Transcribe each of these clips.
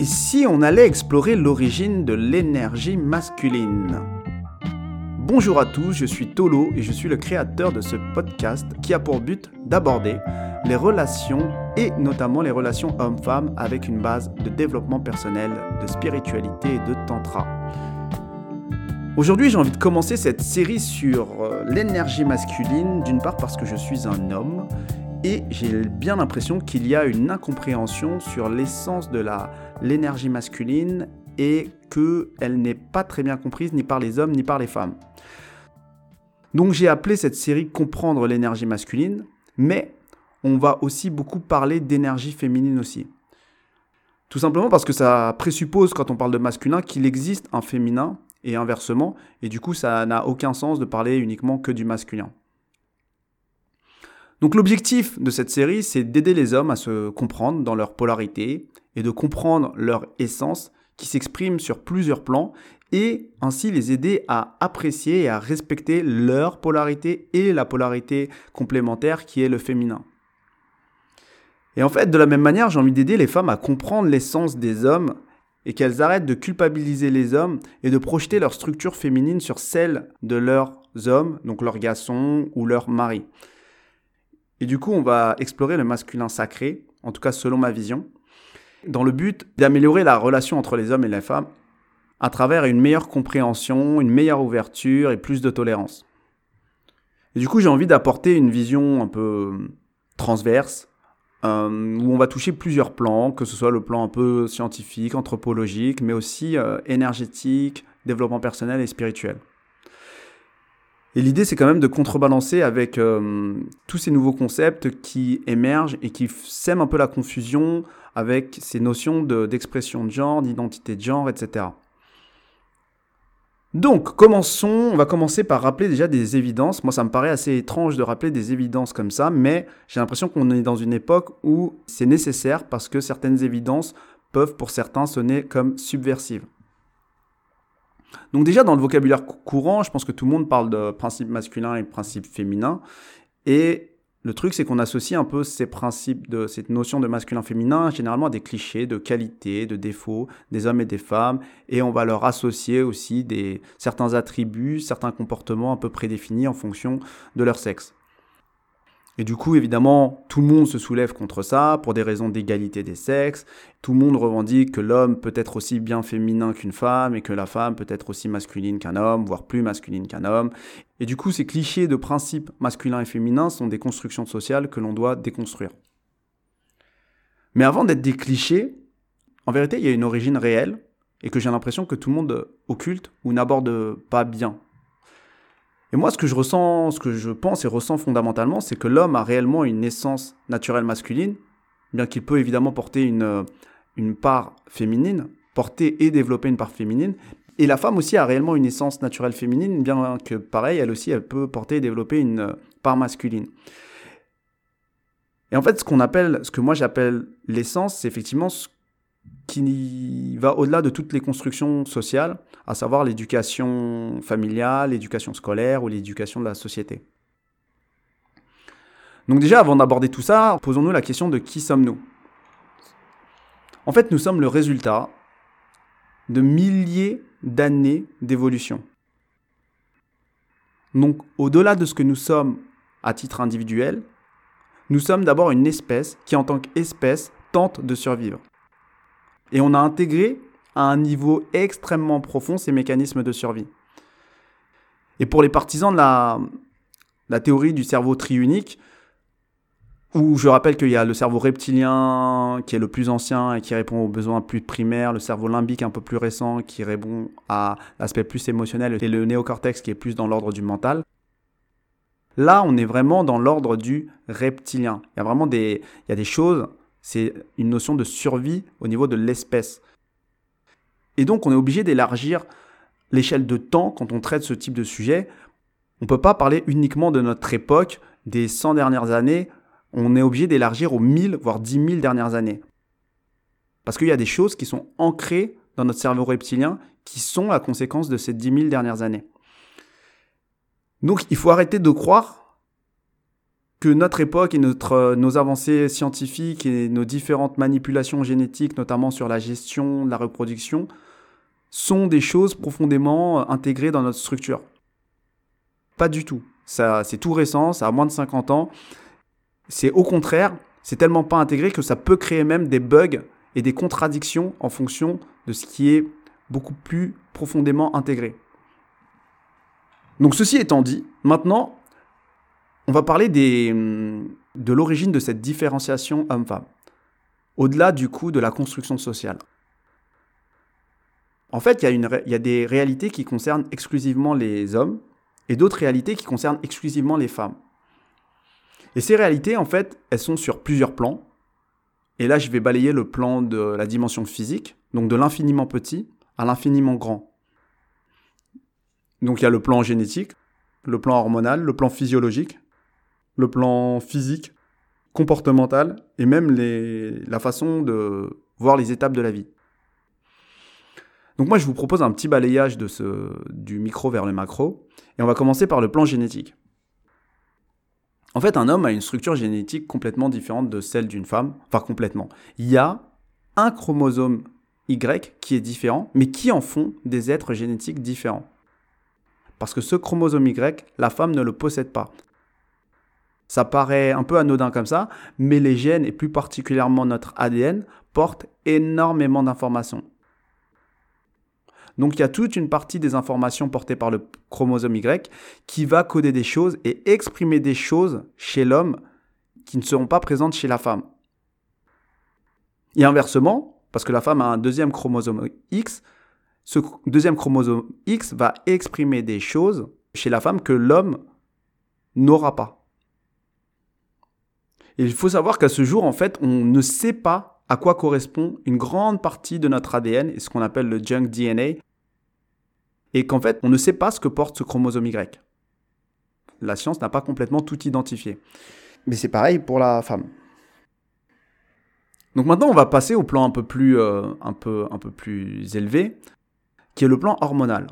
Et si on allait explorer l'origine de l'énergie masculine? Bonjour à tous, je suis Tolo et je suis le créateur de ce podcast qui a pour but d'aborder les relations et notamment les relations hommes-femmes avec une base de développement personnel, de spiritualité et de tantra. Aujourd'hui, j'ai envie de commencer cette série sur euh, l'énergie masculine, d'une part parce que je suis un homme et j'ai bien l'impression qu'il y a une incompréhension sur l'essence de l'énergie masculine et qu'elle n'est pas très bien comprise ni par les hommes ni par les femmes. Donc j'ai appelé cette série Comprendre l'énergie masculine, mais on va aussi beaucoup parler d'énergie féminine aussi. Tout simplement parce que ça présuppose, quand on parle de masculin, qu'il existe un féminin et inversement, et du coup ça n'a aucun sens de parler uniquement que du masculin. Donc l'objectif de cette série, c'est d'aider les hommes à se comprendre dans leur polarité et de comprendre leur essence qui s'exprime sur plusieurs plans et ainsi les aider à apprécier et à respecter leur polarité et la polarité complémentaire qui est le féminin. Et en fait, de la même manière, j'ai envie d'aider les femmes à comprendre l'essence des hommes et qu'elles arrêtent de culpabiliser les hommes et de projeter leur structure féminine sur celle de leurs hommes, donc leurs garçons ou leurs maris. Et du coup, on va explorer le masculin sacré, en tout cas selon ma vision, dans le but d'améliorer la relation entre les hommes et les femmes à travers une meilleure compréhension, une meilleure ouverture et plus de tolérance. Et du coup, j'ai envie d'apporter une vision un peu transverse, euh, où on va toucher plusieurs plans, que ce soit le plan un peu scientifique, anthropologique, mais aussi euh, énergétique, développement personnel et spirituel. Et l'idée, c'est quand même de contrebalancer avec euh, tous ces nouveaux concepts qui émergent et qui sèment un peu la confusion avec ces notions d'expression de, genre, d'identité de genre, etc. Donc, commençons. On va commencer par rappeler déjà des évidences. Moi, ça me paraît assez étrange de rappeler des évidences comme ça, mais j'ai l'impression qu'on est dans une époque où c'est nécessaire parce que certaines évidences peuvent pour certains sonner comme subversives. Donc déjà dans le vocabulaire courant, je pense que tout le monde parle de principe masculin et principe féminin. Et le truc, c'est qu'on associe un peu ces principes de cette notion de masculin-féminin généralement à des clichés de qualité, de défauts des hommes et des femmes, et on va leur associer aussi des certains attributs, certains comportements un peu prédéfinis en fonction de leur sexe. Et du coup, évidemment, tout le monde se soulève contre ça pour des raisons d'égalité des sexes. Tout le monde revendique que l'homme peut être aussi bien féminin qu'une femme et que la femme peut être aussi masculine qu'un homme, voire plus masculine qu'un homme. Et du coup, ces clichés de principes masculins et féminins sont des constructions sociales que l'on doit déconstruire. Mais avant d'être des clichés, en vérité, il y a une origine réelle et que j'ai l'impression que tout le monde occulte ou n'aborde pas bien et moi, ce que je ressens, ce que je pense et ressens fondamentalement, c'est que l'homme a réellement une essence naturelle masculine, bien qu'il peut évidemment porter une, euh, une part féminine, porter et développer une part féminine. Et la femme aussi a réellement une essence naturelle féminine, bien que pareil, elle aussi, elle peut porter et développer une euh, part masculine. Et en fait, ce qu'on appelle, ce que moi j'appelle l'essence, c'est effectivement ce qui va au-delà de toutes les constructions sociales, à savoir l'éducation familiale, l'éducation scolaire ou l'éducation de la société. Donc déjà, avant d'aborder tout ça, posons-nous la question de qui sommes-nous? En fait, nous sommes le résultat de milliers d'années d'évolution. Donc au-delà de ce que nous sommes à titre individuel, nous sommes d'abord une espèce qui en tant qu'espèce tente de survivre. Et on a intégré à un niveau extrêmement profond ces mécanismes de survie. Et pour les partisans de la, théorie du cerveau triunique, où je rappelle qu'il y a le cerveau reptilien qui est le plus ancien et qui répond aux besoins plus primaires, le cerveau limbique un peu plus récent qui répond à l'aspect plus émotionnel et le néocortex qui est plus dans l'ordre du mental. Là, on est vraiment dans l'ordre du reptilien. Il y a vraiment des, il y a des choses c'est une notion de survie au niveau de l'espèce. Et donc on est obligé d'élargir l'échelle de temps quand on traite ce type de sujet. On ne peut pas parler uniquement de notre époque, des 100 dernières années, on est obligé d'élargir aux 1000, voire 10 000 dernières années. Parce qu'il y a des choses qui sont ancrées dans notre cerveau reptilien qui sont la conséquence de ces 10 000 dernières années. Donc il faut arrêter de croire que notre époque et notre, nos avancées scientifiques et nos différentes manipulations génétiques, notamment sur la gestion de la reproduction, sont des choses profondément intégrées dans notre structure. Pas du tout. Ça, c'est tout récent, ça a moins de 50 ans. C'est au contraire, c'est tellement pas intégré que ça peut créer même des bugs et des contradictions en fonction de ce qui est beaucoup plus profondément intégré. Donc ceci étant dit, maintenant, on va parler de l'origine de cette différenciation homme-femme, au-delà du coup de la construction sociale. En fait, il y a des réalités qui concernent exclusivement les hommes et d'autres réalités qui concernent exclusivement les femmes. Et ces réalités, en fait, elles sont sur plusieurs plans. Et là, je vais balayer le plan de la dimension physique, donc de l'infiniment petit à l'infiniment grand. Donc il y a le plan génétique, le plan hormonal, le plan physiologique, plan physique, comportemental et même la façon de voir les étapes de la vie. Donc moi je vous propose un petit balayage du micro vers le macro et on va commencer par le plan génétique. En fait, un homme a une structure génétique complètement différente de celle d'une femme. Enfin, complètement. Il y a un chromosome Y qui est différent, mais qui en font des êtres génétiques différents. Parce que ce chromosome Y, la femme ne le possède pas. Ça paraît un peu anodin comme ça, mais les gènes, et plus particulièrement notre ADN, portent énormément d'informations. Donc il y a toute une partie des informations portées par le chromosome Y qui va coder des choses et exprimer des choses chez l'homme qui ne seront pas présentes chez la femme. Et inversement, parce que la femme a un deuxième chromosome X, ce deuxième chromosome X va exprimer des choses chez la femme que l'homme n'aura pas. Et il faut savoir qu'à ce jour, en fait, on ne sait pas à quoi correspond une grande partie de notre ADN, et ce qu'on appelle le junk DNA, et qu'en fait, on ne sait pas ce que porte ce chromosome Y. La science n'a pas complètement tout identifié. Mais c'est pareil pour la femme. Donc maintenant, on va passer au plan un peu plus, euh, un peu, plus élevé, qui est le plan hormonal.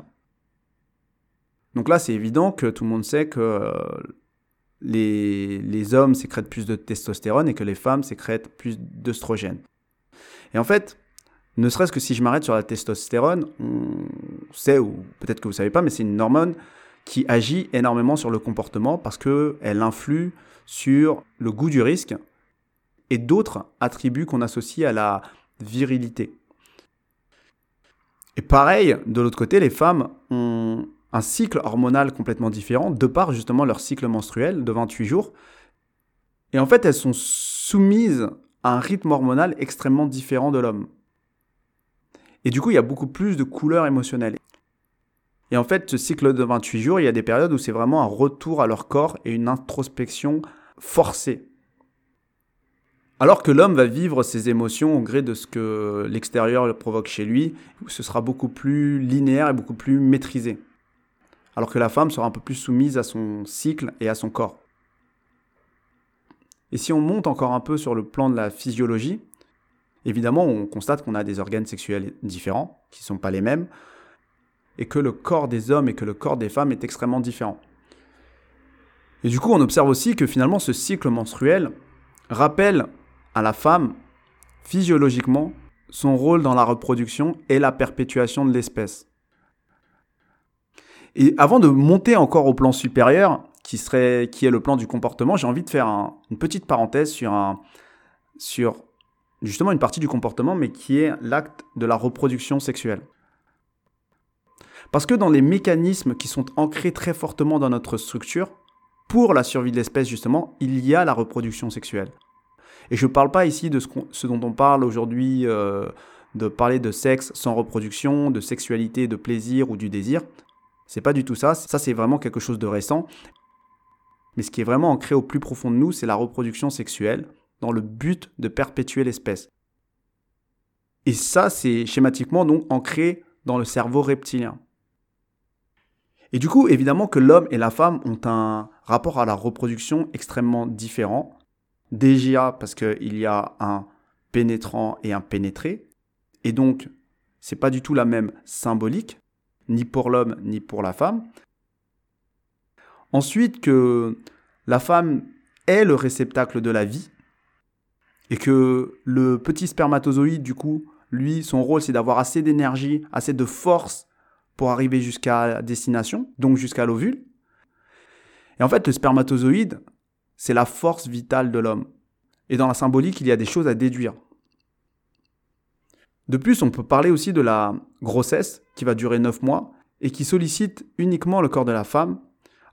Donc là, c'est évident que tout le monde sait que euh, les, hommes sécrètent plus de testostérone et que les femmes sécrètent plus d'œstrogène. Et en fait, ne serait-ce que si je m'arrête sur la testostérone, on sait, ou peut-être que vous ne savez pas, mais c'est une hormone qui agit énormément sur le comportement parce qu'elle influe sur le goût du risque et d'autres attributs qu'on associe à la virilité. Et pareil, de l'autre côté, les femmes ont un cycle hormonal complètement différent, de par justement leur cycle menstruel de 28 jours. Et en fait, elles sont soumises un rythme hormonal extrêmement différent de l'homme. Et du coup, il y a beaucoup plus de couleurs émotionnelles. Et en fait, ce cycle de 28 jours, il y a des périodes où c'est vraiment un retour à leur corps et une introspection forcée. Alors que l'homme va vivre ses émotions au gré de ce que l'extérieur provoque chez lui, ce sera beaucoup plus linéaire et beaucoup plus maîtrisé. Alors que la femme sera un peu plus soumise à son cycle et à son corps. Et si on monte encore un peu sur le plan de la physiologie, évidemment, on constate qu'on a des organes sexuels différents, qui ne sont pas les mêmes, et que le corps des hommes et que le corps des femmes est extrêmement différent. Et du coup, on observe aussi que finalement, ce cycle menstruel rappelle à la femme, physiologiquement, son rôle dans la reproduction et la perpétuation de l'espèce. Et avant de monter encore au plan supérieur, qui, serait, qui est le plan du comportement, j'ai envie de faire une petite parenthèse sur, un, sur justement une partie du comportement, mais qui est l'acte de la reproduction sexuelle. Parce que dans les mécanismes qui sont ancrés très fortement dans notre structure, pour la survie de l'espèce justement, il y a la reproduction sexuelle. Et je ne parle pas ici de ce, dont on parle aujourd'hui, euh, de parler de sexe sans reproduction, de sexualité, de plaisir ou du désir. C'est pas du tout ça. Ça, c'est vraiment quelque chose de récent. Mais ce qui est vraiment ancré au plus profond de nous, c'est la reproduction sexuelle, dans le but de perpétuer l'espèce. Et ça, c'est schématiquement donc ancré dans le cerveau reptilien. Et du coup, évidemment que l'homme et la femme ont un rapport à la reproduction extrêmement différent. Déjà parce qu'il y a un pénétrant et un pénétré. Et donc, c'est pas du tout la même symbolique, ni pour l'homme ni pour la femme. Ensuite, que la femme est le réceptacle de la vie et que le petit spermatozoïde, du coup, lui, son rôle, c'est d'avoir assez d'énergie, assez de force pour arriver jusqu'à destination, donc jusqu'à l'ovule. Et en fait, le spermatozoïde, c'est la force vitale de l'homme. Et dans la symbolique, il y a des choses à déduire. De plus, on peut parler aussi de la grossesse qui va durer 9 mois et qui sollicite uniquement le corps de la femme,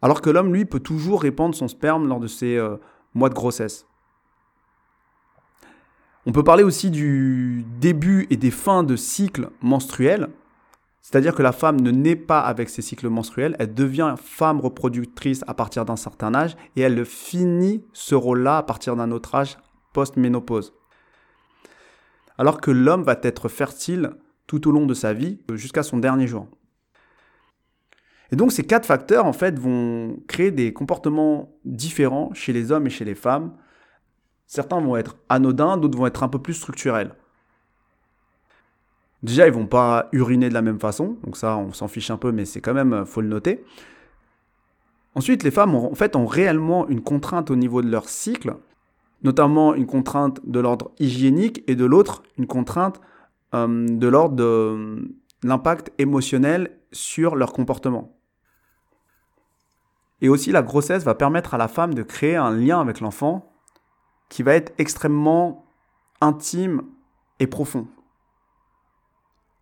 alors que l'homme, lui, peut toujours répandre son sperme lors de ses euh, mois de grossesse. On peut parler aussi du début et des fins de cycles menstruels, c'est-à-dire que la femme ne naît pas avec ses cycles menstruels, elle devient femme reproductrice à partir d'un certain âge et elle finit ce rôle-là à partir d'un autre âge post-ménopause. Alors que l'homme va être fertile tout au long de sa vie jusqu'à son dernier jour. Et donc ces quatre facteurs en fait vont créer des comportements différents chez les hommes et chez les femmes Certains vont être anodins, d'autres vont être un peu plus structurels. Déjà, ils vont pas uriner de la même façon, donc ça, on s'en fiche un peu, mais c'est quand même, euh, faut le noter. Ensuite, les femmes fait, ont réellement une contrainte au niveau de leur cycle, notamment une contrainte de l'ordre hygiénique et de l'autre, une contrainte euh, de l'ordre de l'impact émotionnel sur leur comportement. Et aussi, la grossesse va permettre à la femme de créer un lien avec l'enfant qui va être extrêmement intime et profond.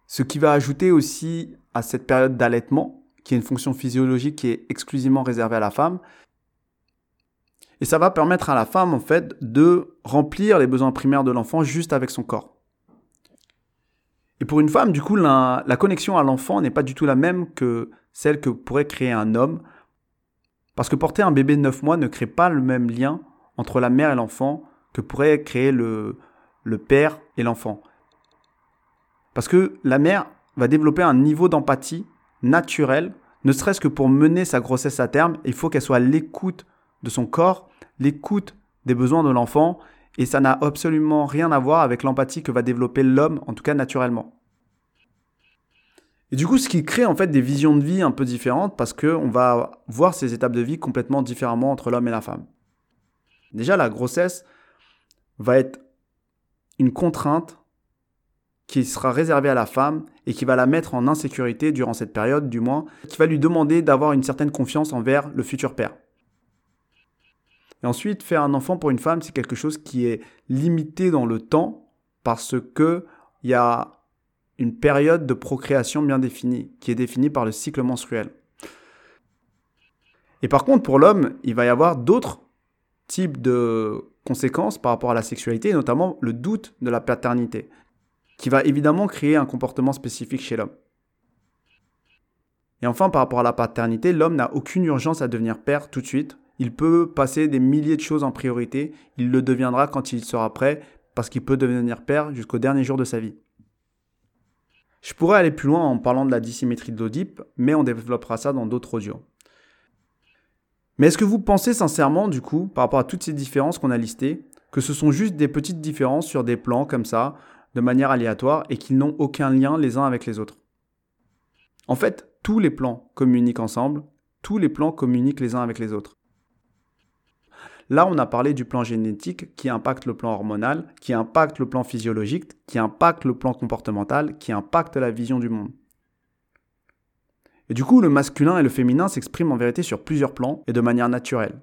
Ce qui va ajouter aussi à cette période d'allaitement, qui est une fonction physiologique qui est exclusivement réservée à la femme. Et ça va permettre à la femme, en fait, de remplir les besoins primaires de l'enfant juste avec son corps. Et pour une femme, du coup, la, connexion à l'enfant n'est pas du tout la même que celle que pourrait créer un homme. Parce que porter un bébé de 9 mois ne crée pas le même lien entre la mère et l'enfant que pourrait créer le, le père et l'enfant. Parce que la mère va développer un niveau d'empathie naturel, ne serait-ce que pour mener sa grossesse à terme, il faut qu'elle soit à l'écoute de son corps, l'écoute des besoins de l'enfant, et ça n'a absolument rien à voir avec l'empathie que va développer l'homme, en tout cas naturellement. Et du coup, ce qui crée en fait des visions de vie un peu différentes parce qu'on va voir ces étapes de vie complètement différemment entre l'homme et la femme. Déjà, la grossesse va être une contrainte qui sera réservée à la femme et qui va la mettre en insécurité durant cette période, du moins, qui va lui demander d'avoir une certaine confiance envers le futur père. Et ensuite, faire un enfant pour une femme, c'est quelque chose qui est limité dans le temps parce que il y a une période de procréation bien définie, qui est définie par le cycle menstruel. Et par contre, pour l'homme, il va y avoir d'autres type de conséquences par rapport à la sexualité, notamment le doute de la paternité, qui va évidemment créer un comportement spécifique chez l'homme. Et enfin, par rapport à la paternité, l'homme n'a aucune urgence à devenir père tout de suite. Il peut passer des milliers de choses en priorité. Il le deviendra quand il sera prêt, parce qu'il peut devenir père jusqu'au dernier jour de sa vie. Je pourrais aller plus loin en parlant de la dissymétrie de l'Oedipe, mais on développera ça dans d'autres audios. Mais est-ce que vous pensez sincèrement, du coup, par rapport à toutes ces différences qu'on a listées, que ce sont juste des petites différences sur des plans comme ça, de manière aléatoire, et qu'ils n'ont aucun lien les uns avec les autres? En fait, tous les plans communiquent ensemble, tous les plans communiquent les uns avec les autres. Là, on a parlé du plan génétique qui impacte le plan hormonal, qui impacte le plan physiologique, qui impacte le plan comportemental, qui impacte la vision du monde. Et du coup, le masculin et le féminin s'expriment en vérité sur plusieurs plans et de manière naturelle.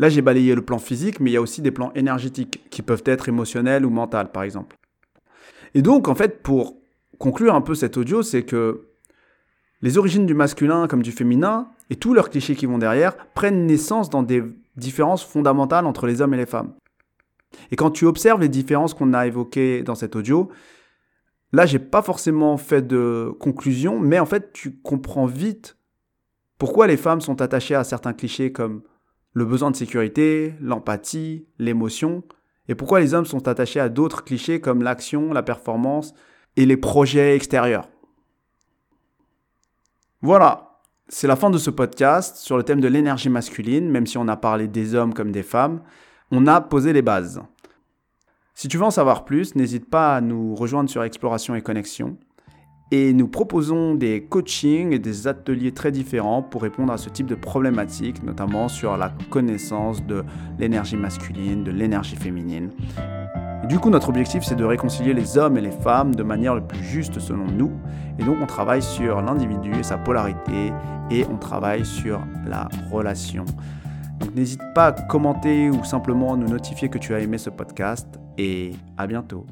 Là, j'ai balayé le plan physique, mais il y a aussi des plans énergétiques qui peuvent être émotionnels ou mentaux, par exemple. Et donc, en fait, pour conclure un peu cet audio, c'est que les origines du masculin comme du féminin et tous leurs clichés qui vont derrière prennent naissance dans des différences fondamentales entre les hommes et les femmes. Et quand tu observes les différences qu'on a évoquées dans cet audio, Là, j'ai pas forcément fait de conclusion, mais en fait, tu comprends vite pourquoi les femmes sont attachées à certains clichés comme le besoin de sécurité, l'empathie, l'émotion, et pourquoi les hommes sont attachés à d'autres clichés comme l'action, la performance et les projets extérieurs. Voilà, c'est la fin de ce podcast sur le thème de l'énergie masculine, même si on a parlé des hommes comme des femmes, on a posé les bases. Si tu veux en savoir plus, n'hésite pas à nous rejoindre sur Exploration et Connexion. Et nous proposons des coachings et des ateliers très différents pour répondre à ce type de problématiques, notamment sur la connaissance de l'énergie masculine, de l'énergie féminine. Du coup, notre objectif, c'est de réconcilier les hommes et les femmes de manière le plus juste selon nous. Et donc, on travaille sur l'individu et sa polarité, et on travaille sur la relation. Donc, n'hésite pas à commenter ou simplement nous notifier que tu as aimé ce podcast, et à bientôt.